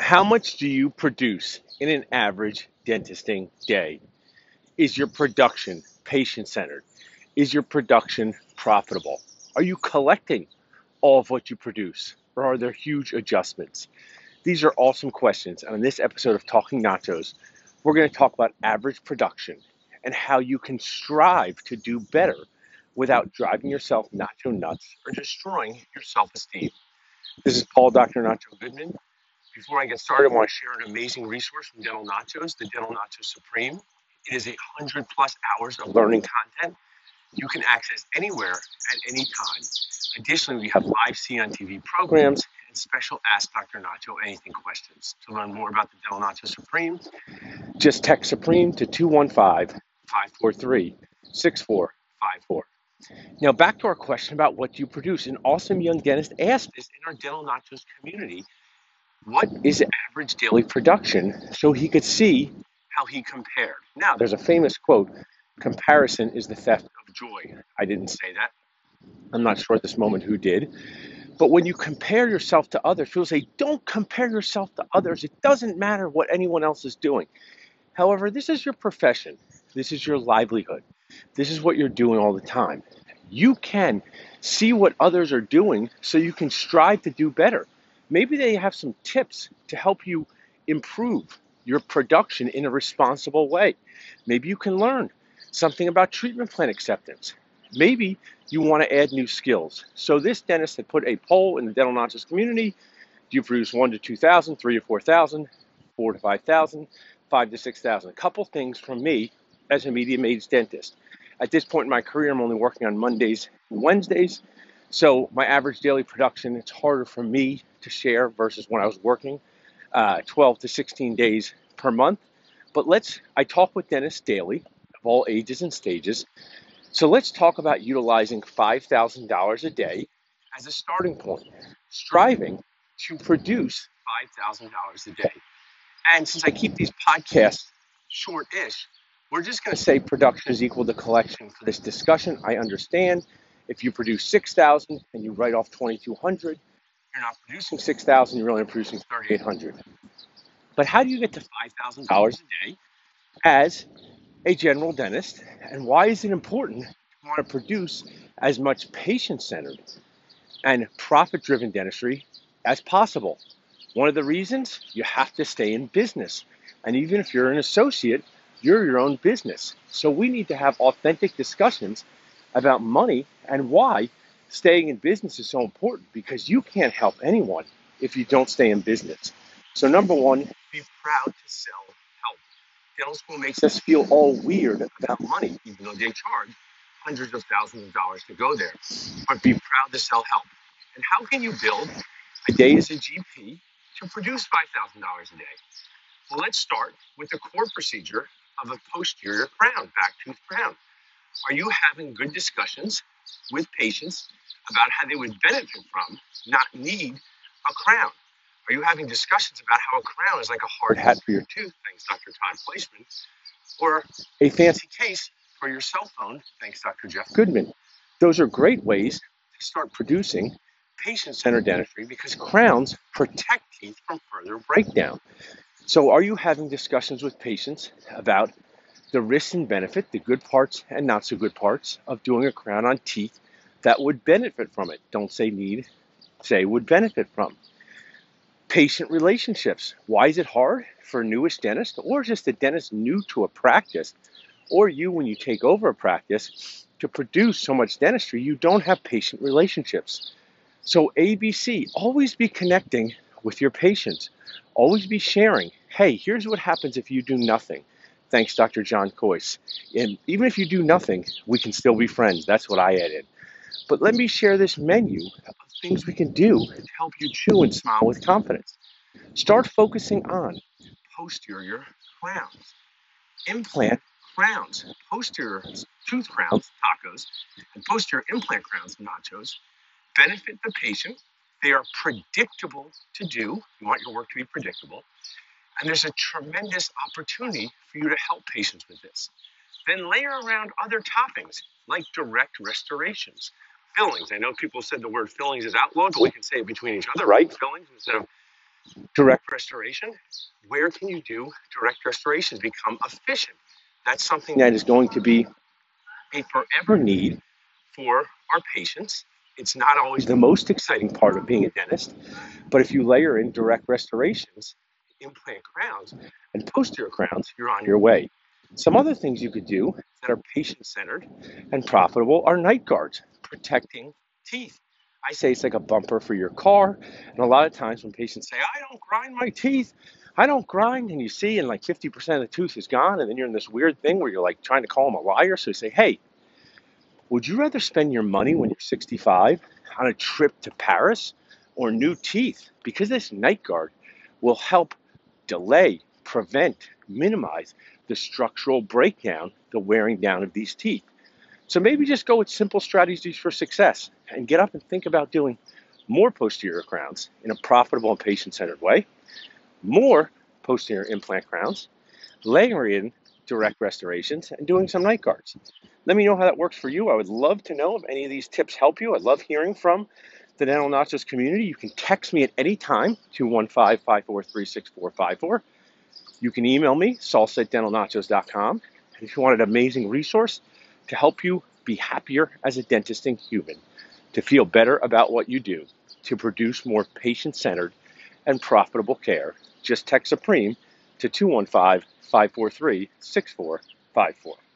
How much do you produce in an average dentisting day? Is your production patient centered? Is your production profitable? Are you collecting all of what you produce? Or are there huge adjustments? These are awesome questions. And in this episode of Talking Nachos, we're going to talk about average production and how you can strive to do better without driving yourself nacho nuts or destroying your self esteem. This is Paul Dr. Nacho Goodman. Before I get started, I want to share an amazing resource from Dental Nachos, the Dental Nachos Supreme. It is a hundred plus hours of learning content you can access anywhere at any time. Additionally, we have live CE on TV programs and special Ask Dr. Nacho Anything questions. To learn more about the Dental Nacho Supreme, just text Supreme to 215 543 6454. Now, back to our question about what you produce. An awesome young dentist asked this in our Dental Nachos community what is average daily production so he could see how he compared. Now, there's a famous quote comparison is the theft of joy. I didn't say that. I'm not sure at this moment who did. But when you compare yourself to others, people say, don't compare yourself to others. It doesn't matter what anyone else is doing. However, this is your profession, this is your livelihood, this is what you're doing all the time. You can see what others are doing so you can strive to do better. Maybe they have some tips to help you improve your production in a responsible way. Maybe you can learn something about treatment plan acceptance. Maybe you want to add new skills. So this dentist had put a poll in the dental nachos community. Do you produce one to 2,000, three to 4,000, four to 5,000, five to 6,000? A couple things from me as a medium-aged dentist. At this point in my career, I'm only working on Mondays and Wednesdays. So my average daily production, it's harder for me to share versus when I was working uh, 12 to 16 days per month. But let's, I talk with dentists daily of all ages and stages. So let's talk about utilizing $5,000 a day as a starting point, striving to produce $5,000 a day. And since I keep these podcasts short ish, we're just going to say production is equal to collection for this discussion. I understand if you produce 6,000 and you write off 2,200, you're not producing 6,000, you're only producing 3,800. But how do you get to $5,000 a day as a general dentist? And why is it important to want to produce as much patient centered and profit driven dentistry as possible? One of the reasons you have to stay in business. And even if you're an associate, you're your own business. So we need to have authentic discussions about money and why staying in business is so important because you can't help anyone if you don't stay in business. So, number one, be proud to sell help. Dental school makes us feel all weird about money, even though they charge hundreds of thousands of dollars to go there. But be proud to sell help. And how can you build a day as a GP to produce $5,000 a day? Well, let's start with the core procedure of a posterior crown, back tooth crown. Are you having good discussions with patients about how they would benefit from, not need, a crown? Are you having discussions about how a crown is like a hard hat for your tooth, thanks Dr. Todd Fleischman, or a fancy case for your cell phone, thanks Dr. Jeff Goodman? Those are great ways to start producing patient centered dentistry because crowns protect teeth from further breakdown. So, are you having discussions with patients about the risks and benefit, the good parts and not so good parts of doing a crown on teeth that would benefit from it. Don't say need, say would benefit from. Patient relationships. Why is it hard for a newish dentist or just a dentist new to a practice or you when you take over a practice to produce so much dentistry, you don't have patient relationships. So, ABC, always be connecting with your patients, always be sharing. Hey, here's what happens if you do nothing. Thanks, Dr. John Kois. And even if you do nothing, we can still be friends. That's what I added. But let me share this menu of things we can do to help you chew and smile with confidence. Start focusing on posterior crowns, implant crowns, posterior tooth crowns, tacos, and posterior implant crowns, nachos, benefit the patient. They are predictable to do. You want your work to be predictable. And there's a tremendous opportunity for you to help patients with this. Then layer around other toppings like direct restorations, fillings. I know people said the word fillings is outlawed, but we can say it between each other, right? Fillings instead of Direct restoration. Where can you do direct restorations? become efficient? That's something that is going to be a forever need for our patients. It's not always the most exciting part of being a dentist, but if you layer in direct restorations, implant crowns, and posterior crowns, you're on your way. Some other things you could do that are patient centered and profitable are night guards, protecting teeth. I say it's like a bumper for your car. And a lot of times when patients say, I don't grind my teeth, I don't grind, and you see, and like 50% of the tooth is gone, and then you're in this weird thing where you're like trying to call them a liar. So you say, hey, would you rather spend your money when you're 65 on a trip to Paris or new teeth? Because this night guard will help delay, prevent, minimize the structural breakdown, the wearing down of these teeth. So maybe just go with simple strategies for success and get up and think about doing more posterior crowns in a profitable and patient centered way, more posterior implant crowns, layering in direct restorations, and doing some night guards. Let me know how that works for you. I would love to know if any of these tips help you. I love hearing from Dental Nachos community. You can text me at any time, 215 543 6454. You can email me, salsa. And if you want an amazing resource to help you be happier as a dentist and human, to feel better about what you do, to produce more patient centered and profitable care, just text Supreme to 215 543 6454.